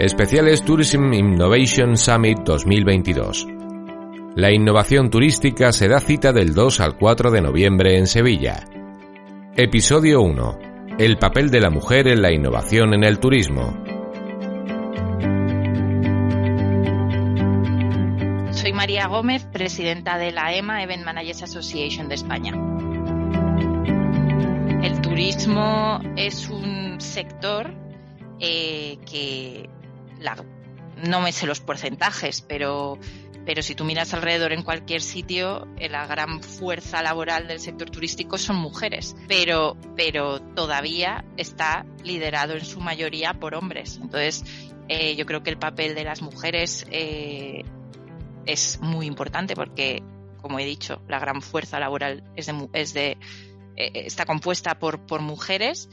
Especiales Tourism Innovation Summit 2022. La innovación turística se da cita del 2 al 4 de noviembre en Sevilla. Episodio 1. El papel de la mujer en la innovación en el turismo. Soy María Gómez, presidenta de la EMA Event Managers Association de España. El turismo es un sector eh, que no me sé los porcentajes, pero, pero si tú miras alrededor en cualquier sitio, eh, la gran fuerza laboral del sector turístico son mujeres, pero, pero todavía está liderado en su mayoría por hombres. Entonces, eh, yo creo que el papel de las mujeres eh, es muy importante porque, como he dicho, la gran fuerza laboral está compuesta por, por mujeres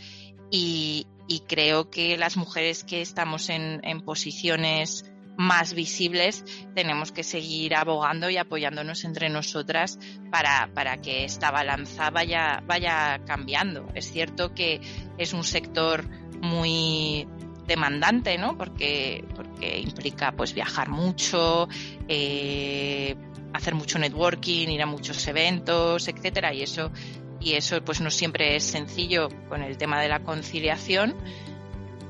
y, y creo que las mujeres que estamos en, posiciones más visibles, tenemos que seguir abogando y apoyándonos entre nosotras para, para, que esta balanza vaya, vaya cambiando. Es cierto que es un sector muy demandante, ¿no? Porque, porque implica pues viajar mucho, eh, hacer mucho networking, ir a muchos eventos, etcétera, y eso y eso pues no siempre es sencillo con el tema de la conciliación,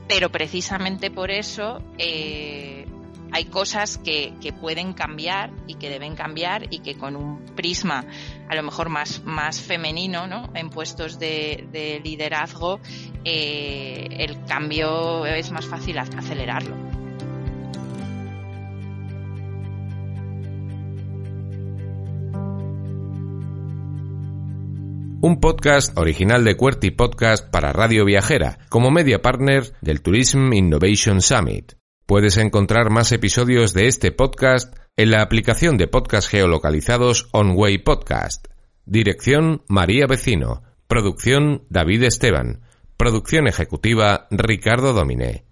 pero precisamente por eso eh, hay cosas que, pueden cambiar y que deben cambiar y que con un prisma a lo mejor más, más femenino ¿no? en puestos de, liderazgo eh, el cambio es más fácil acelerarlo. Un podcast original de QWERTY Podcast para Radio Viajera, como media partner del Tourism Innovation Summit. Puedes encontrar más episodios de este podcast en la aplicación de podcast geolocalizados OnWay Podcast. Dirección María Vecino. Producción David Esteban. Producción ejecutiva Ricardo Dominé.